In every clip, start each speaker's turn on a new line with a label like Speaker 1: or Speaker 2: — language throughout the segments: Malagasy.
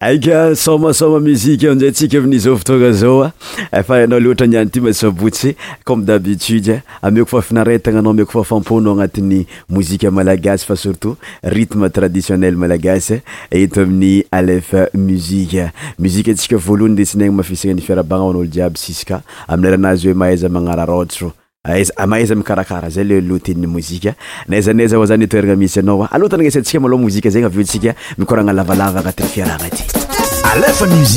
Speaker 1: eka somasoma muzika nzay ntsika amin'yzaofotona zaoa ah. efa ainao le ohatra niany ty masabotsy comme d' abitude ah. meeko fa finaretagnanao meko fa famponao agnatin'ny mozika malagasy fa surtout rytme traditionnel malagasy eh. eto amin'ny alef muziqe muzika tsika voalohany de sinagny mafisagna ny fiarabagna oan'olo jiaby sisy ka amin'ny ranazy hoe mahaiza magnara raodro aiza amahaiza mikarakara zay le lotenny mozika naaizanaiza vao zany itoerana mihsy anao a ah. aloatany nesantsika moaloh mozika zay gny aveontsika mikoragna lavalava agnatin'ny fiarahagna ty alefamk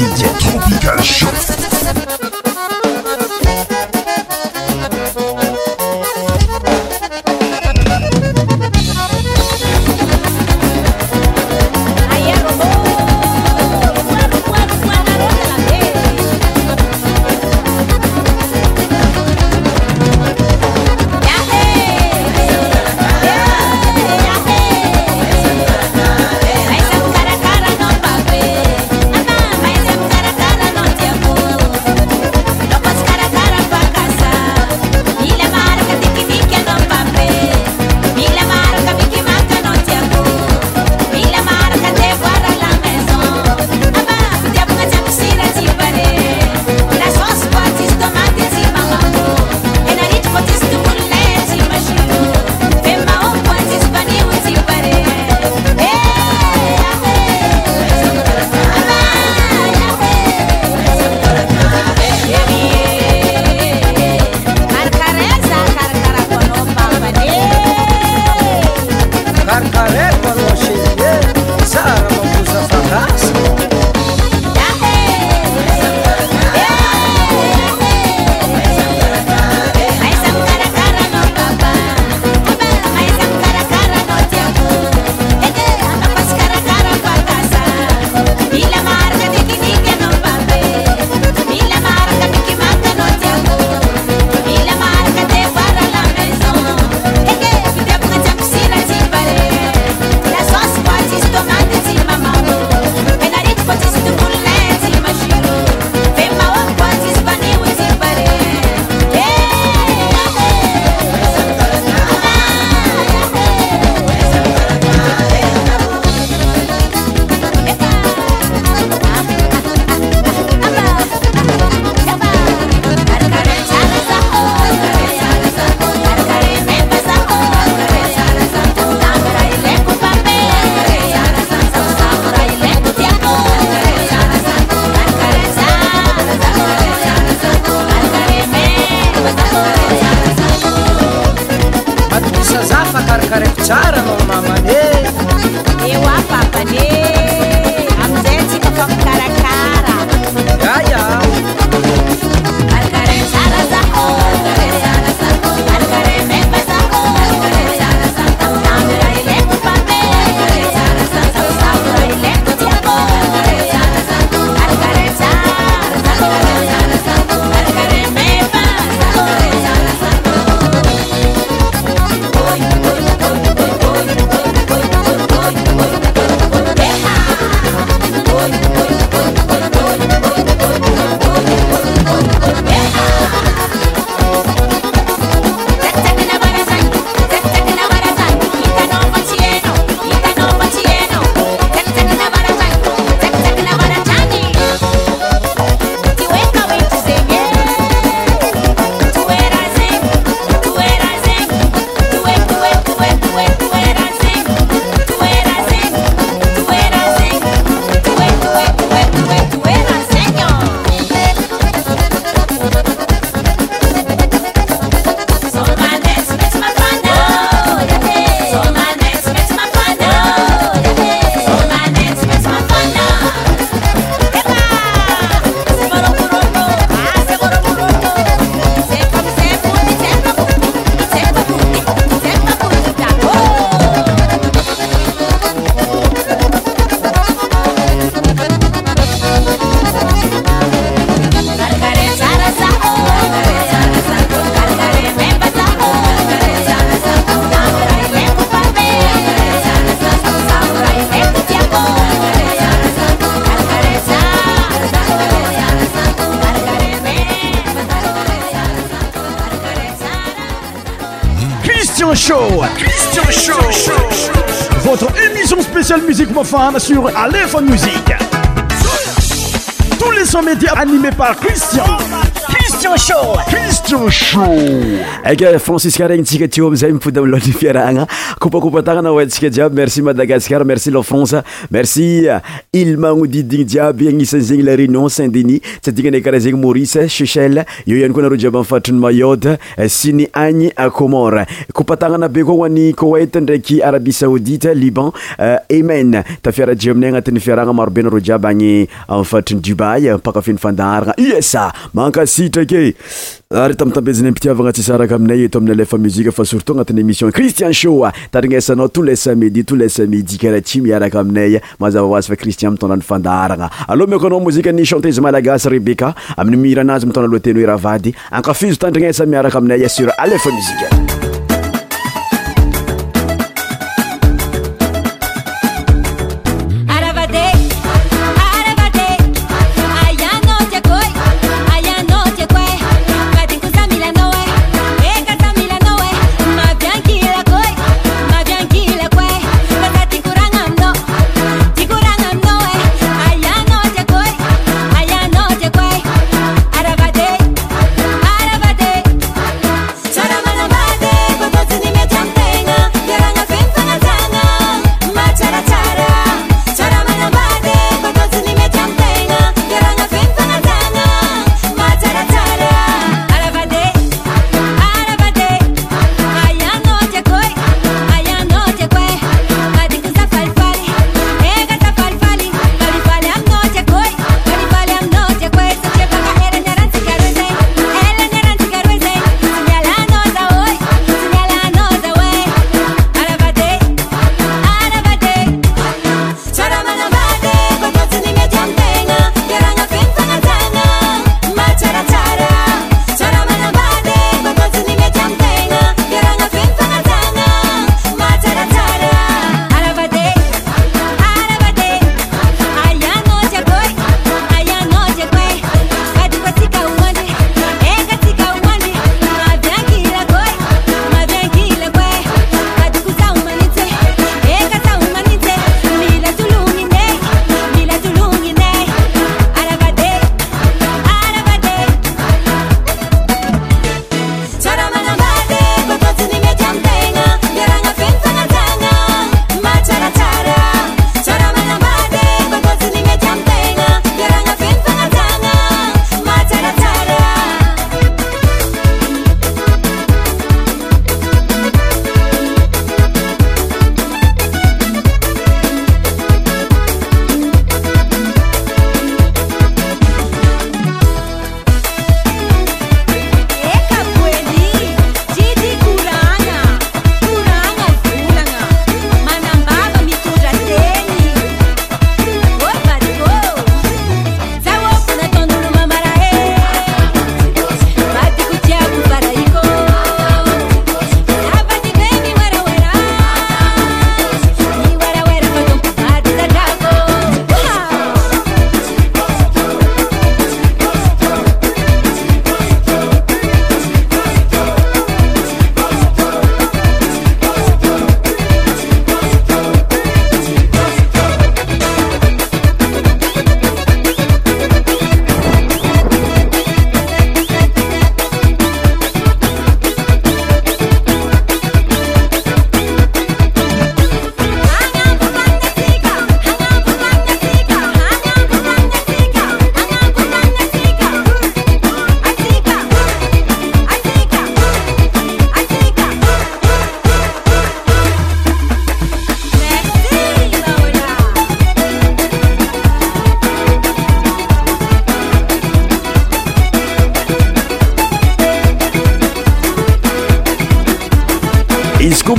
Speaker 2: isian show
Speaker 1: ake euh, franciska egny tsika tiomi zay mipody amiloanifiaragna koupakoupa tagna na oatsika jiaby merci madagascar merci lafrance merci ilmagnodidigny jiaby agnisany zegny la reunion saint denis tsy adignanay karaha zegny maurise chechel eo iany koa anare jiaby ami' faitrin'ny mayode eh, sy ny any komore kopatagnana be koa hoan'ny koweite ndraiky arabie saoudita liban eh, emen tafiaraje aminay agnatin'ny fiaragna maro be naro jiaby agny ami'ny faitrin'ny dubay pakafeny fandaharagna iesa mankasitra ake ary tamin'tampezinay mpitiavagna tsisy araka aminay eto amin'ny alfa muzika fa surtout agnatin'ny émission cristien shoa ah, tandrigna esanao tous lesa médi tous lesa médi karaha tsy miaraka aminaya ah, mazava hoazy fa cristian mitondra nyfandaharagna aloha miokanao mozika ny chantese malagase rebeca amin'ny miira anazy mitona loateny hoe raha vady ankafizo tandrignaesa miaraka aminaya ah, sur alefa muzika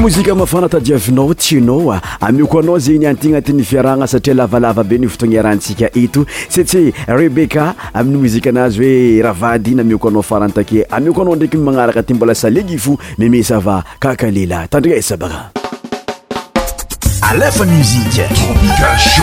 Speaker 1: mozika mafana tajiavinao tyanaoa ah, amioko anao zegny niantigna ti nifiarahgna satria lavalava be nifotoagna rantsika eto satsyh rebeka amin'ny mozika anazy hoe raha vady namioko anao farantake amio ko anao ndraiky magnaraka ty
Speaker 2: mbola salegi ifo
Speaker 1: memesa ava kakalela
Speaker 2: tandrika esa bana alefa muzika isho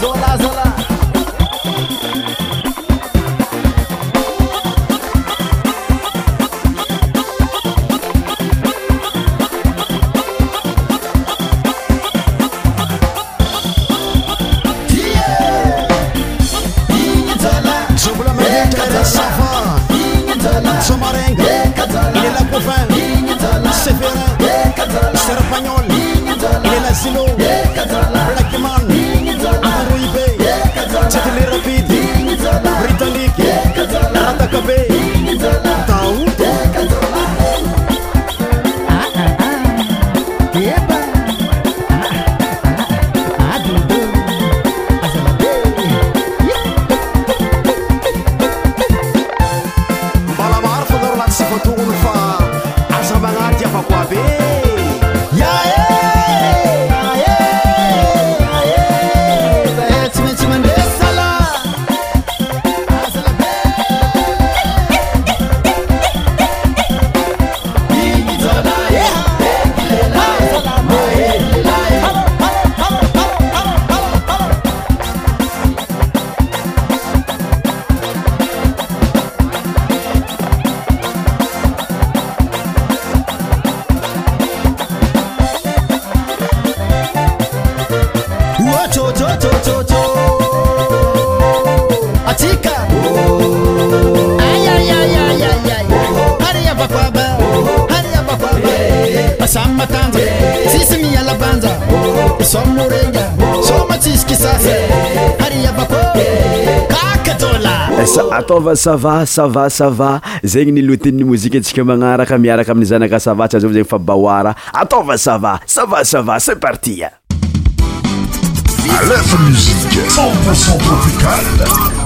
Speaker 3: zola, zola,
Speaker 1: ôva sava sava sava zegny nilotininy mozika tsika magnaraka miaraka aminny zanaka savatsy aza zegny fa bahoara ataova sava sava sava c'e partia alefa mzike ssanopikale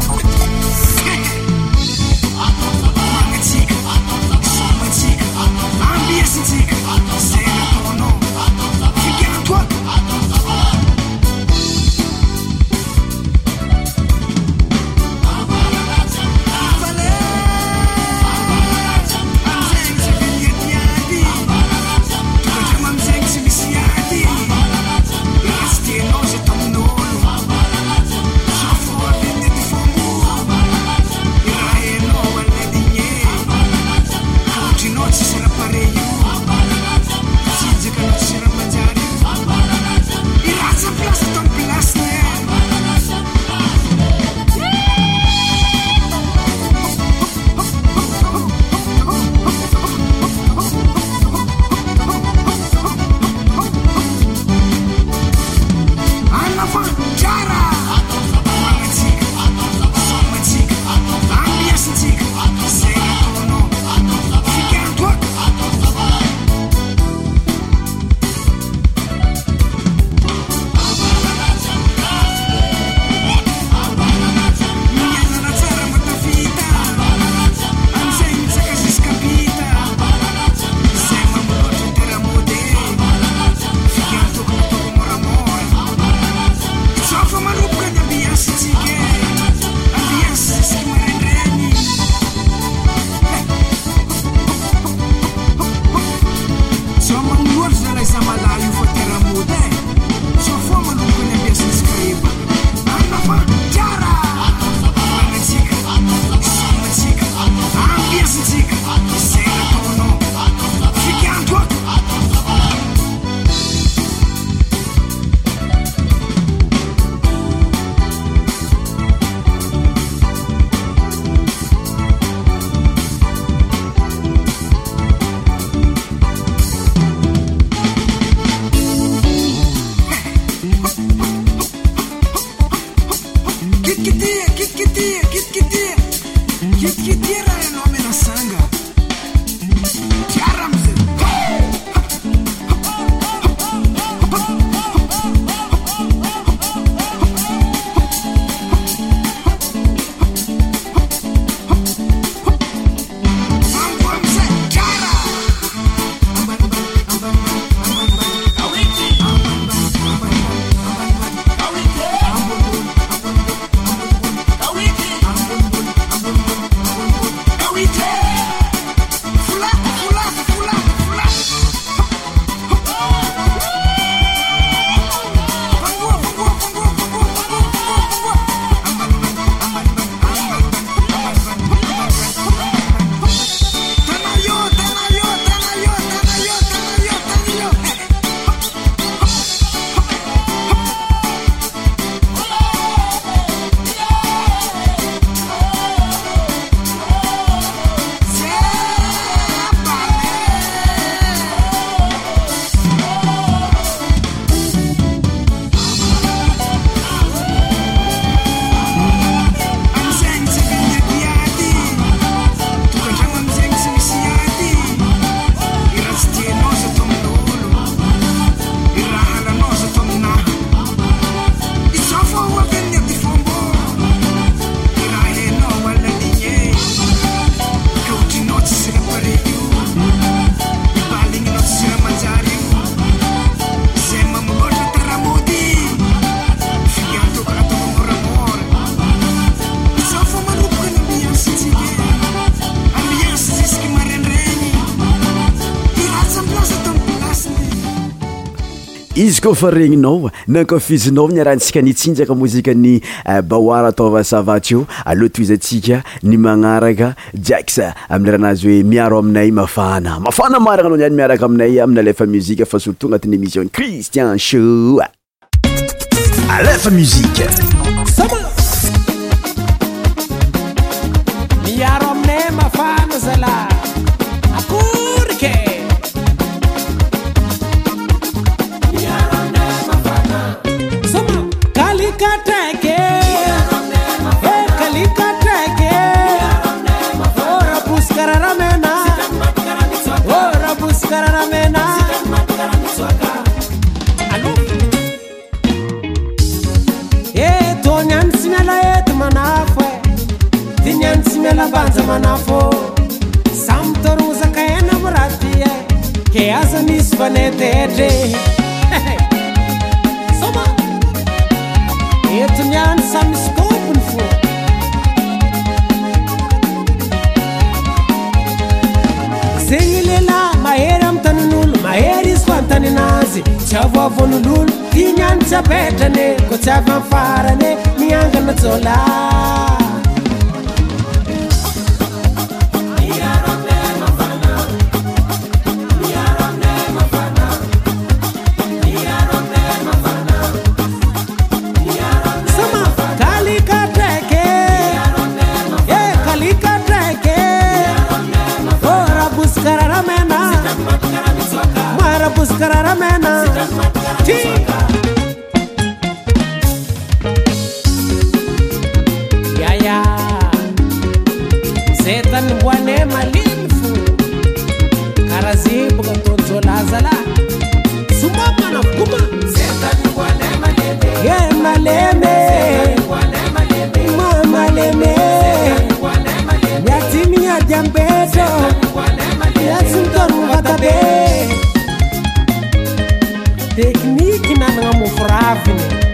Speaker 1: zy ko fa regninao nakafizinao niarahantsika nitsinjaka mozika ny eh, baoara ataovasavatsy io aloha to izytsika ny magnaraka jaxa amilerahanazy hoe miaro aminay mafaana mafana maragnanao niany miaraka aminay amin'ny alefa muzika fa sirtoa anatin'ny émissiony cristian sho
Speaker 2: alefa muzika
Speaker 3: labanjamana fô samy mitorono zaka hena m raaty e ke aza misy vanatetre soma etonyany sa isytopony fô zegny lelahy mahery amin'ny tanin'olo mahery izy ko antanyanazy tsy avovon'ololo inyany tsy apetrany e. ko tsy avy ayfarany e, miangana jola carara mena loving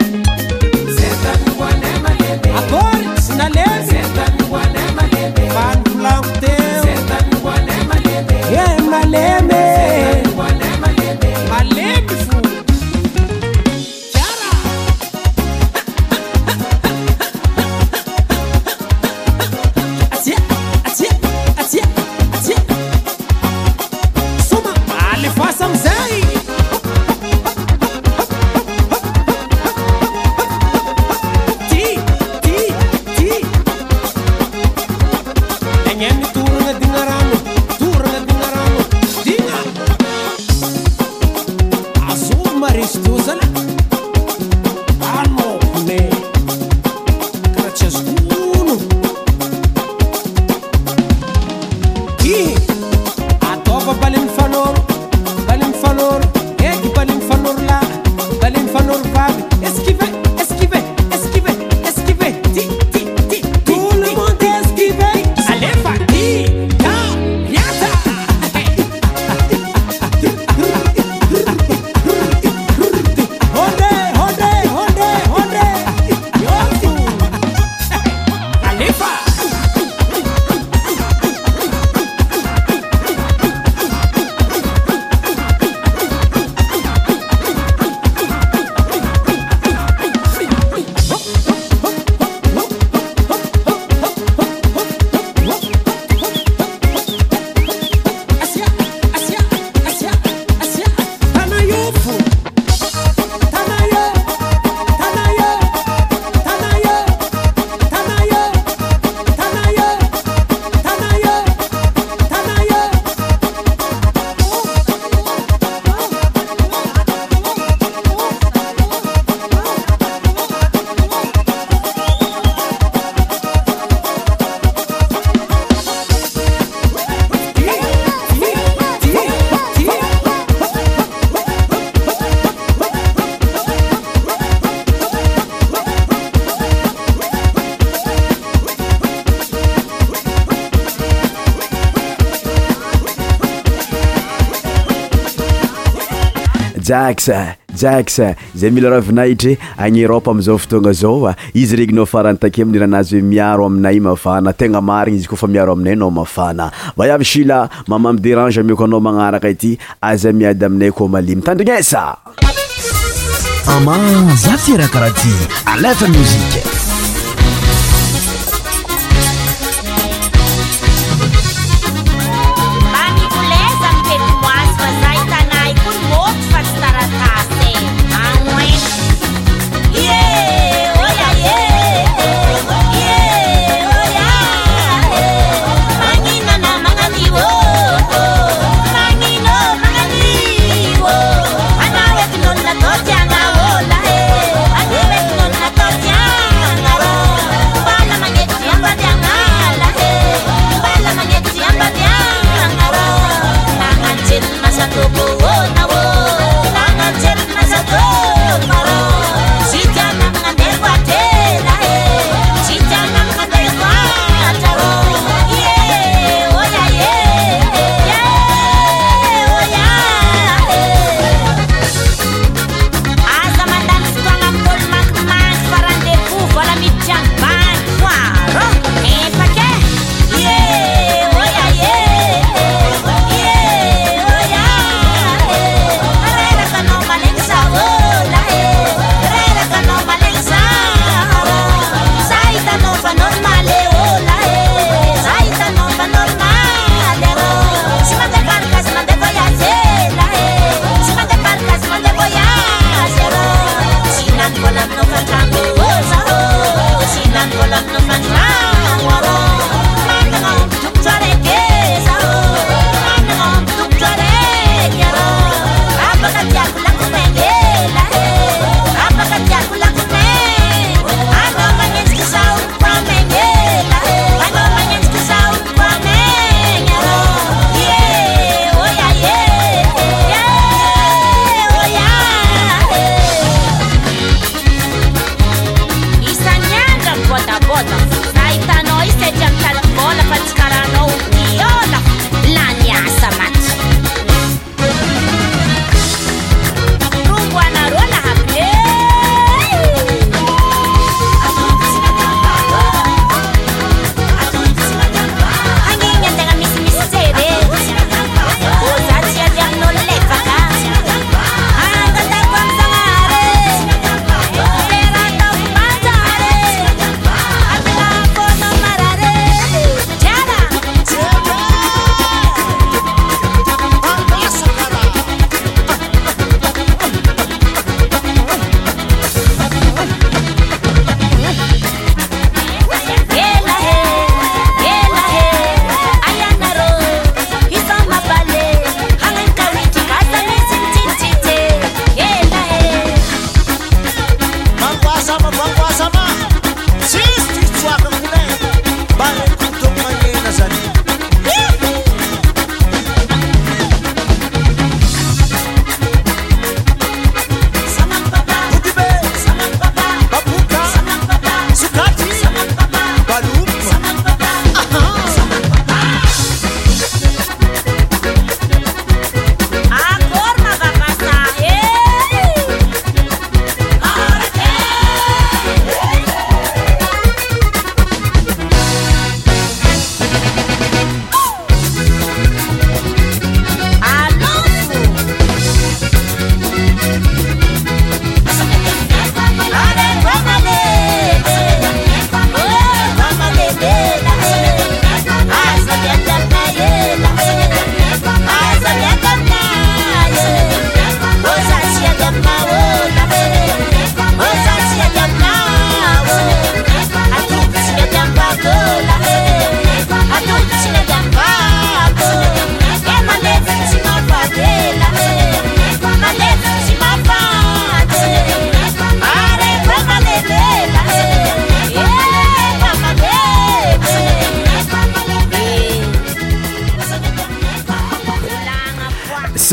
Speaker 3: aqui.
Speaker 1: jax zaxa zay mila raha vinahitry e. agneropa amizao fotoagna zao a ah, izy reginao faranytake aminiranazy hoe miaro aminay mafana tegna marigny izy kofa miaro aminay agnao mafana vaiavy shila mamaamy derange ameko anao magnaraka ity azaa miady aminay koa malimy tandrinesa
Speaker 2: ama za tyra karaha ty alefa muzike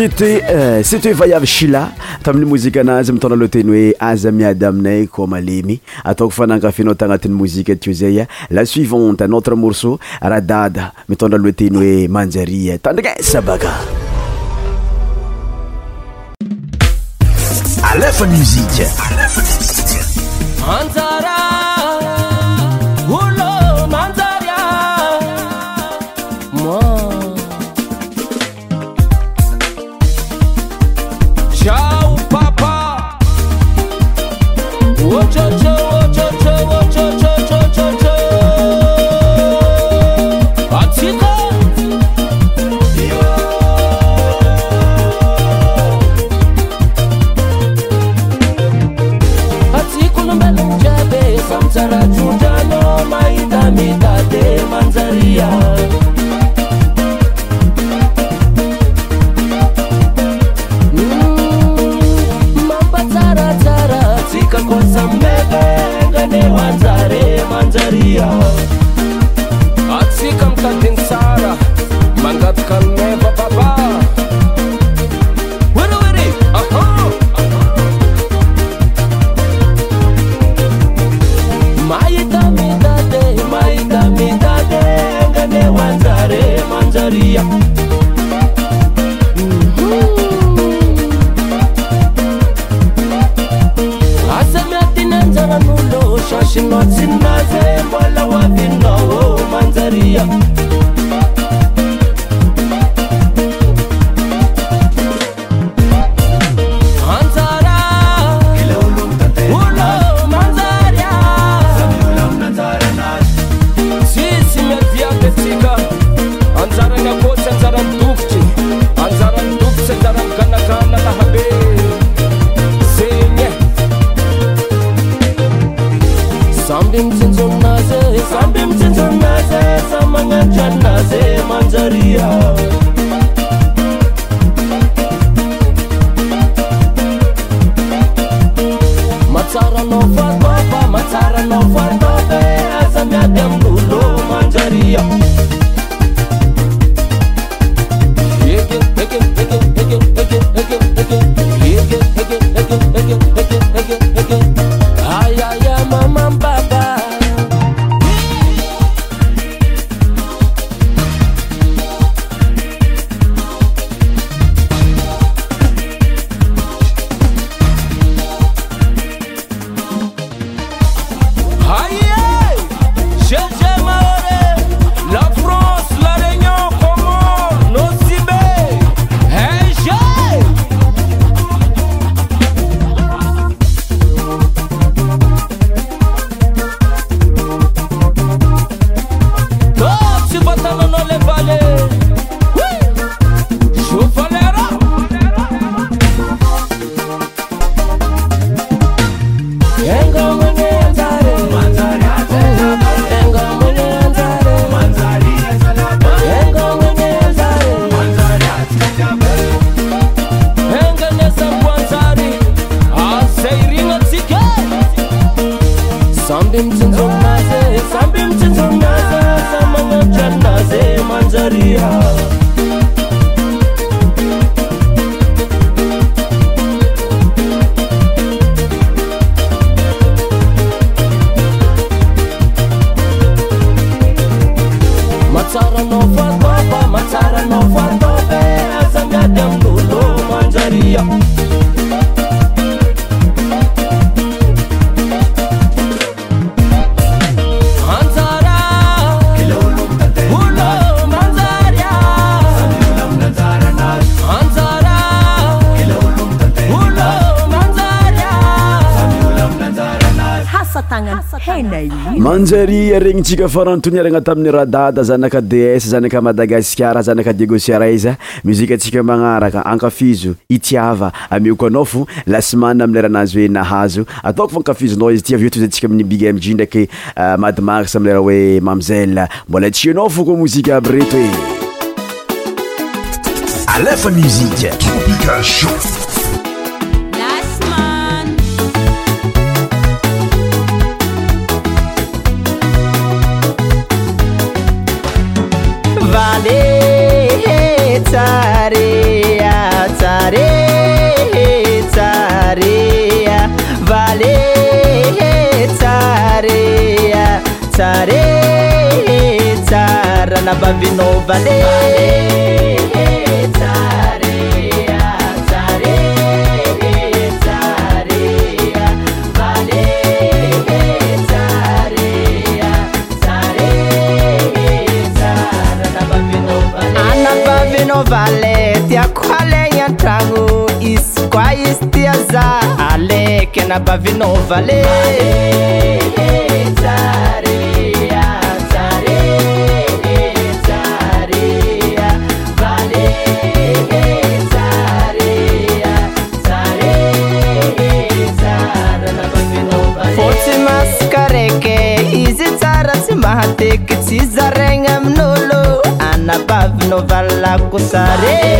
Speaker 1: yty syty euh, vayavy shila tamin'ny mozika anazy mitondra aloa teny hoe aza miady aminay ko malemy ataoko fanankafinao tagnatin'ny mozika teo zay a la suivante notre morseou raha dada mitondra aloa teny hoe manjaria tandrikasa baka alefay mozika
Speaker 3: jaria atsikam tatin sarah manggatkan
Speaker 1: regnytsika faranotoniragna tamin'ny radada zanaka des zanaka madagasikar zanaka degosiara izya muzika atsika magnaraka ankafizo itiava amiokanao fo lasmanne amleranazy hoe nahazo ataoko fa ankafizonao izy ti av eo tzayntsika amin'nibiga midji ndraky ah, madimaks amlera hoe mamzel mbola tsianao fô ko mozika aby rety oe alefamzikia
Speaker 4: ara tsarehe tsarea valehe tsarea tsarehe tsarana bavino vale koa izy tia za aleky anabavinovalefôtsy masaka rake izy tsara tsy mahateky tsy zaragna amin'olo anabavinovalako sarea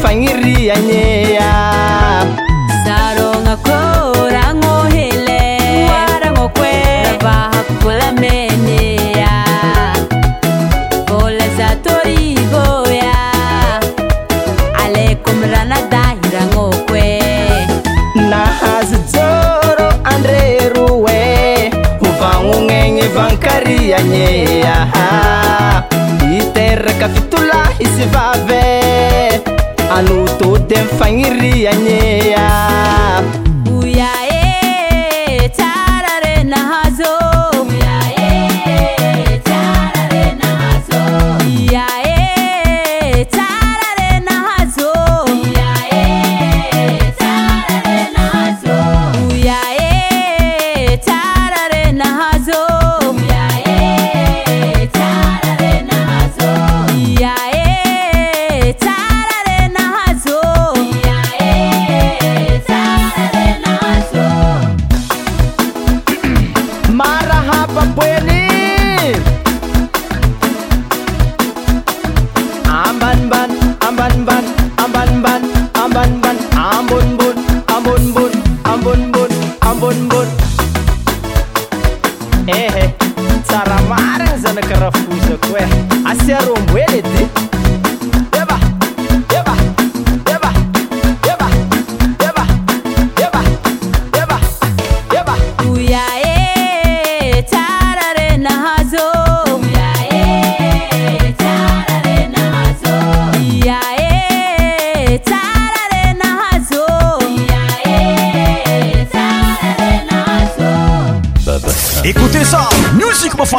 Speaker 5: fagniry anyea
Speaker 6: arôakoragohele aragokoe vakvolamenea volaatrva alekomiranadahiragnokoe nahazy zoro andreroe vagoñegne vankary anyeah
Speaker 5: iterakavitolahisivave nototefagniry anye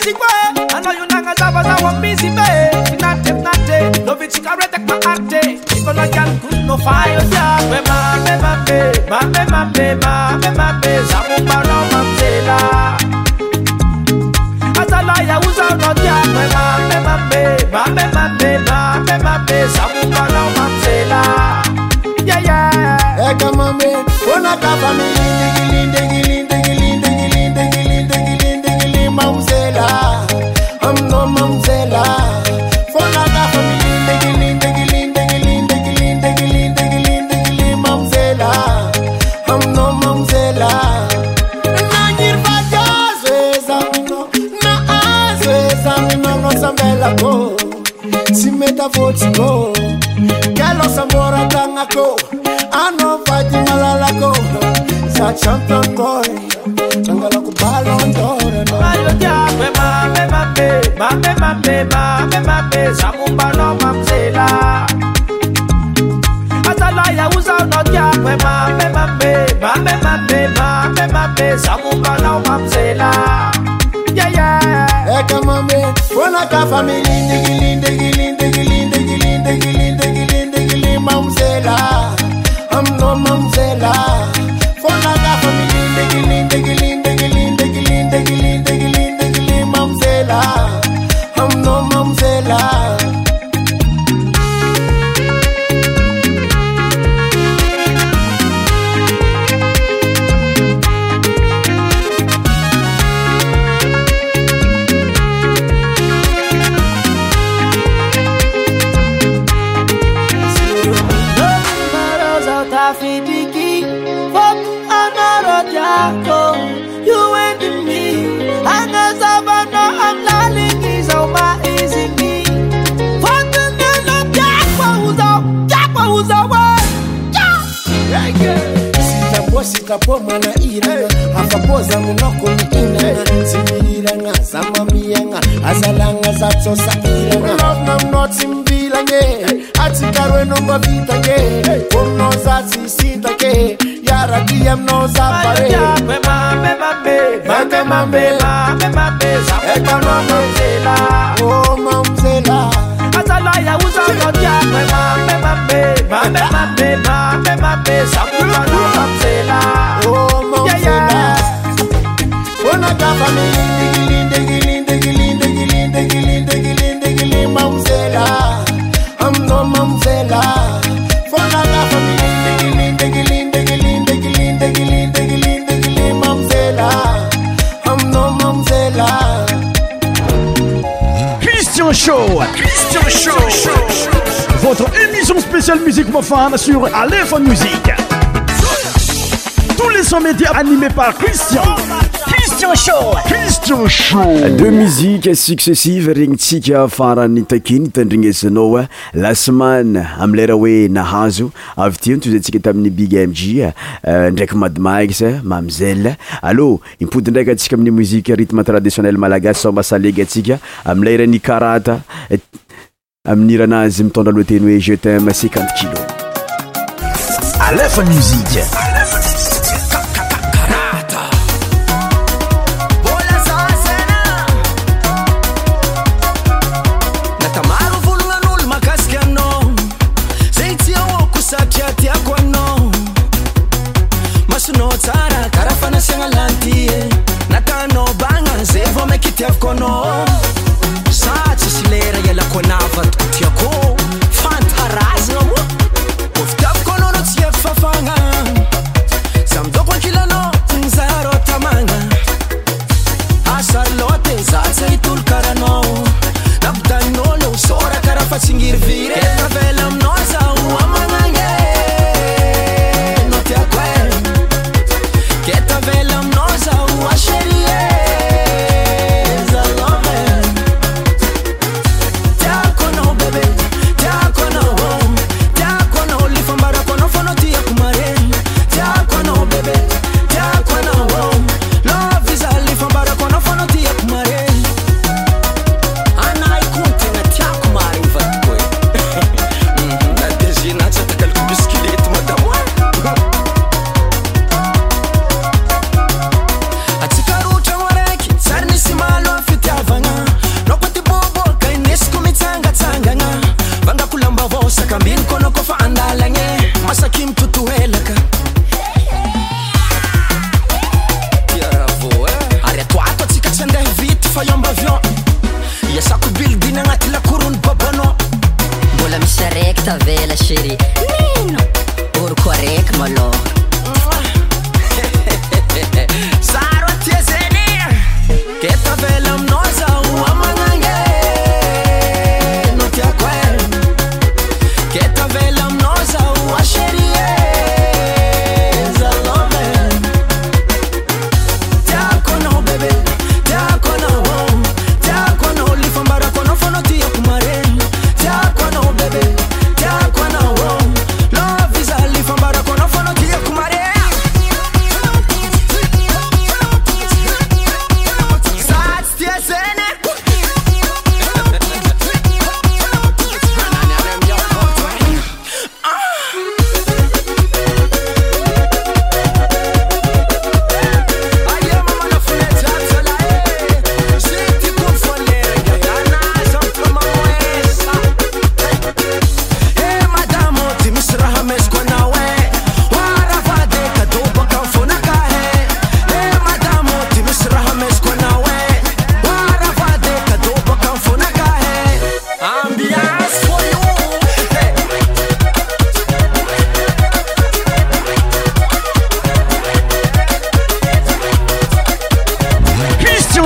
Speaker 7: music way. I know eh. you nanga zaba zawa busy bay. Finate finate, no bitch carrete ma ate. Iko na gyal kun no fire ya. We ma me ma me, ma me ma me, ma me ma me. Zamu bara ma mzela. Azala ya uza no dia. We ma me ma me, ma me ma me, ma me ma me. Zamu bara ma mzela. Yeah yeah.
Speaker 8: Eka mame, ona kafamilia.
Speaker 7: go. I know fighting a malala go. Sa chanto kore. Tanga la kubalo ndore. Mario ya we ma me ma pe ma me ma pe ma me ma pe sa kumbalo mamzela. Asala ya usa no ya we ma me ma pe ma me ma pe ma me ma pe sa kumbalo mamzela.
Speaker 8: Yeah yeah. Eka mame, wana ka family nigila.
Speaker 1: votre émission spéciale musiqu mofan sur alephone musiq tous les son métia animés par christian ide musike successive regnytsika afarany takiny itandrinazanaoa lasmane amlera hoe nahazo avy ti to zayntsika tamin'ny big mg eh, ndraiky madimags mamezel allô ipodindraiky atsika amiy muzike rithme traditionnel malagasy sambaasalega tsika amlera ni karata ami'niranazy mitondra loateny hoe jetim cinquant kilo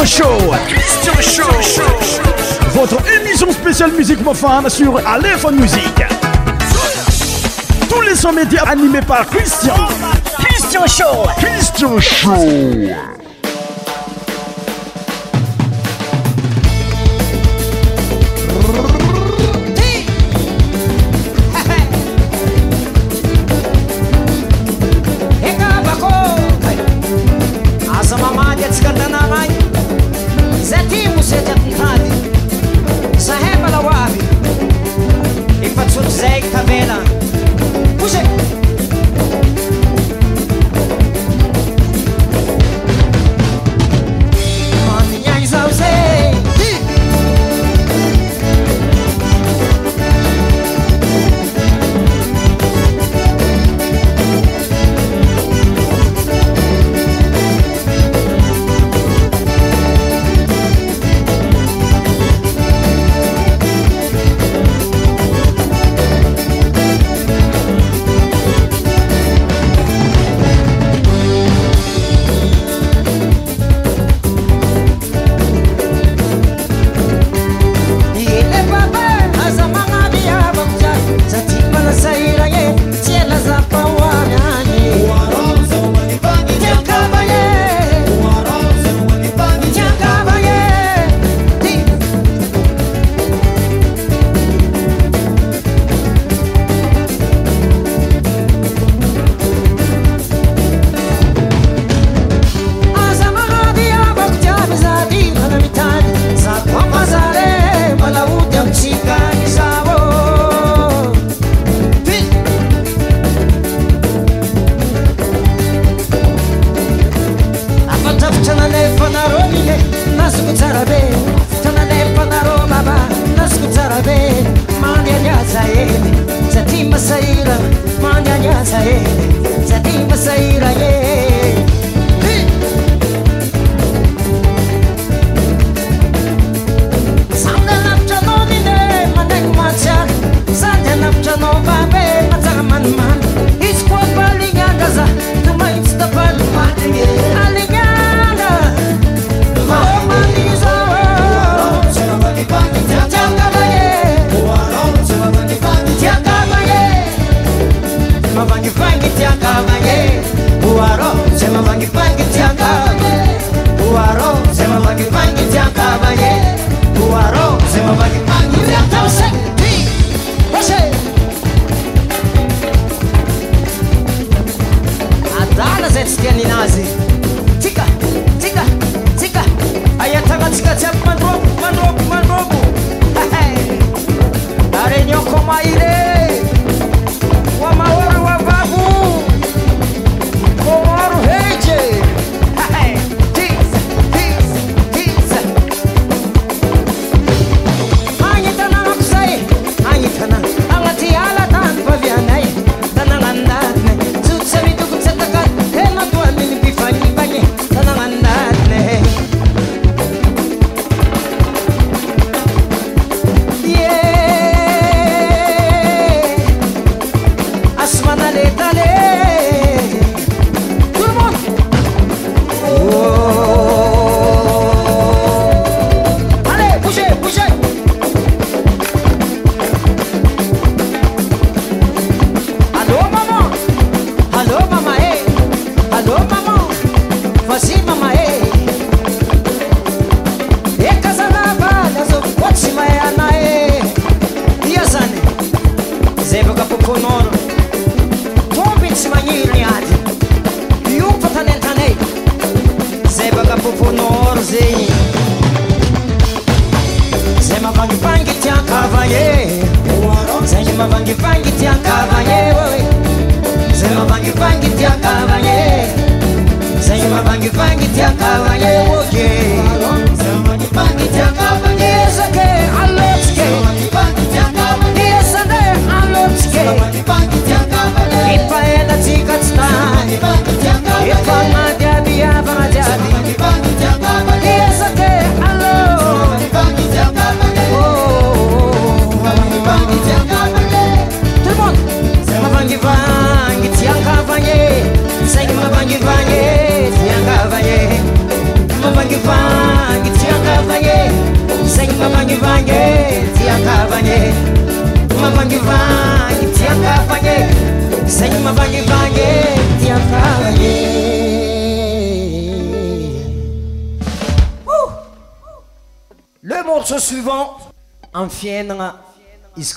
Speaker 1: Christian Show. Show. Votre émission spéciale musique Mofam sur Aléphone Musique. Tous les sons médias animés par Christian. Christian Show. Christian Show.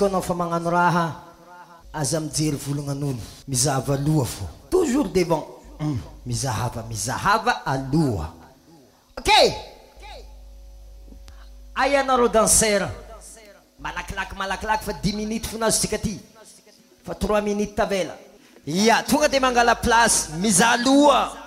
Speaker 9: nao fa manano raha aza mijery volognanolo mizahva loha fo toujour devan mm. mizahava mizahava alohakaar danser malakilakmalakilak fa ix minutes fonazo tsika ty fa minutes tonat mangalalacy mizhloa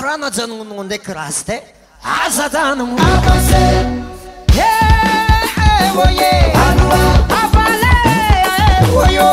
Speaker 9: karanazanunde kıraste azazanum abase yeah oye the abale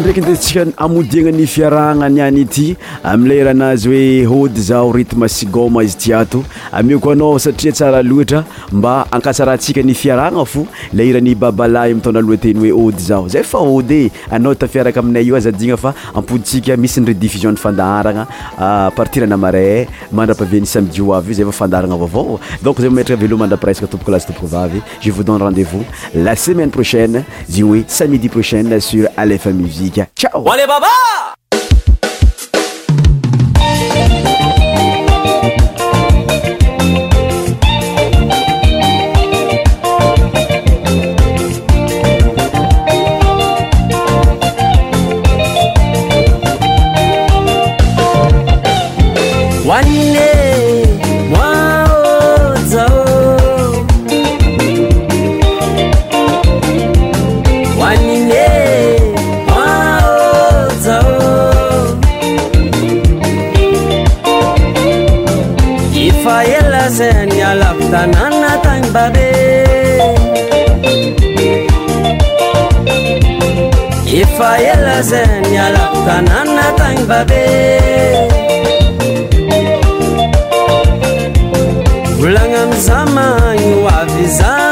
Speaker 9: ndraiky ndetsika amodiagna ni fiarahagna niany ity amile rahanazy hoe hody zaho ritme sy goma izy ty ato amioko anao satria tsara loatra mba akasaraha ntsika ny fiarana fo lairany babalay mitaona loateny oe ody zao zay fa ode anao tafiaraka aminay io azadina fa apodisika misynyrediffusiony fandaranapartirenamara ah, mandrapaviny samedioa i zafadaranaaao don za etraka vlomandraprsa tomokolastookoav je vousdonne rendezvous la semaine prochaine zyigny oe samedi prochaine sur alfa musiqe tiaebab tagna babe efa ela za mialakotananana tagny babe olagna ami zamagny ho avy za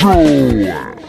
Speaker 9: Show。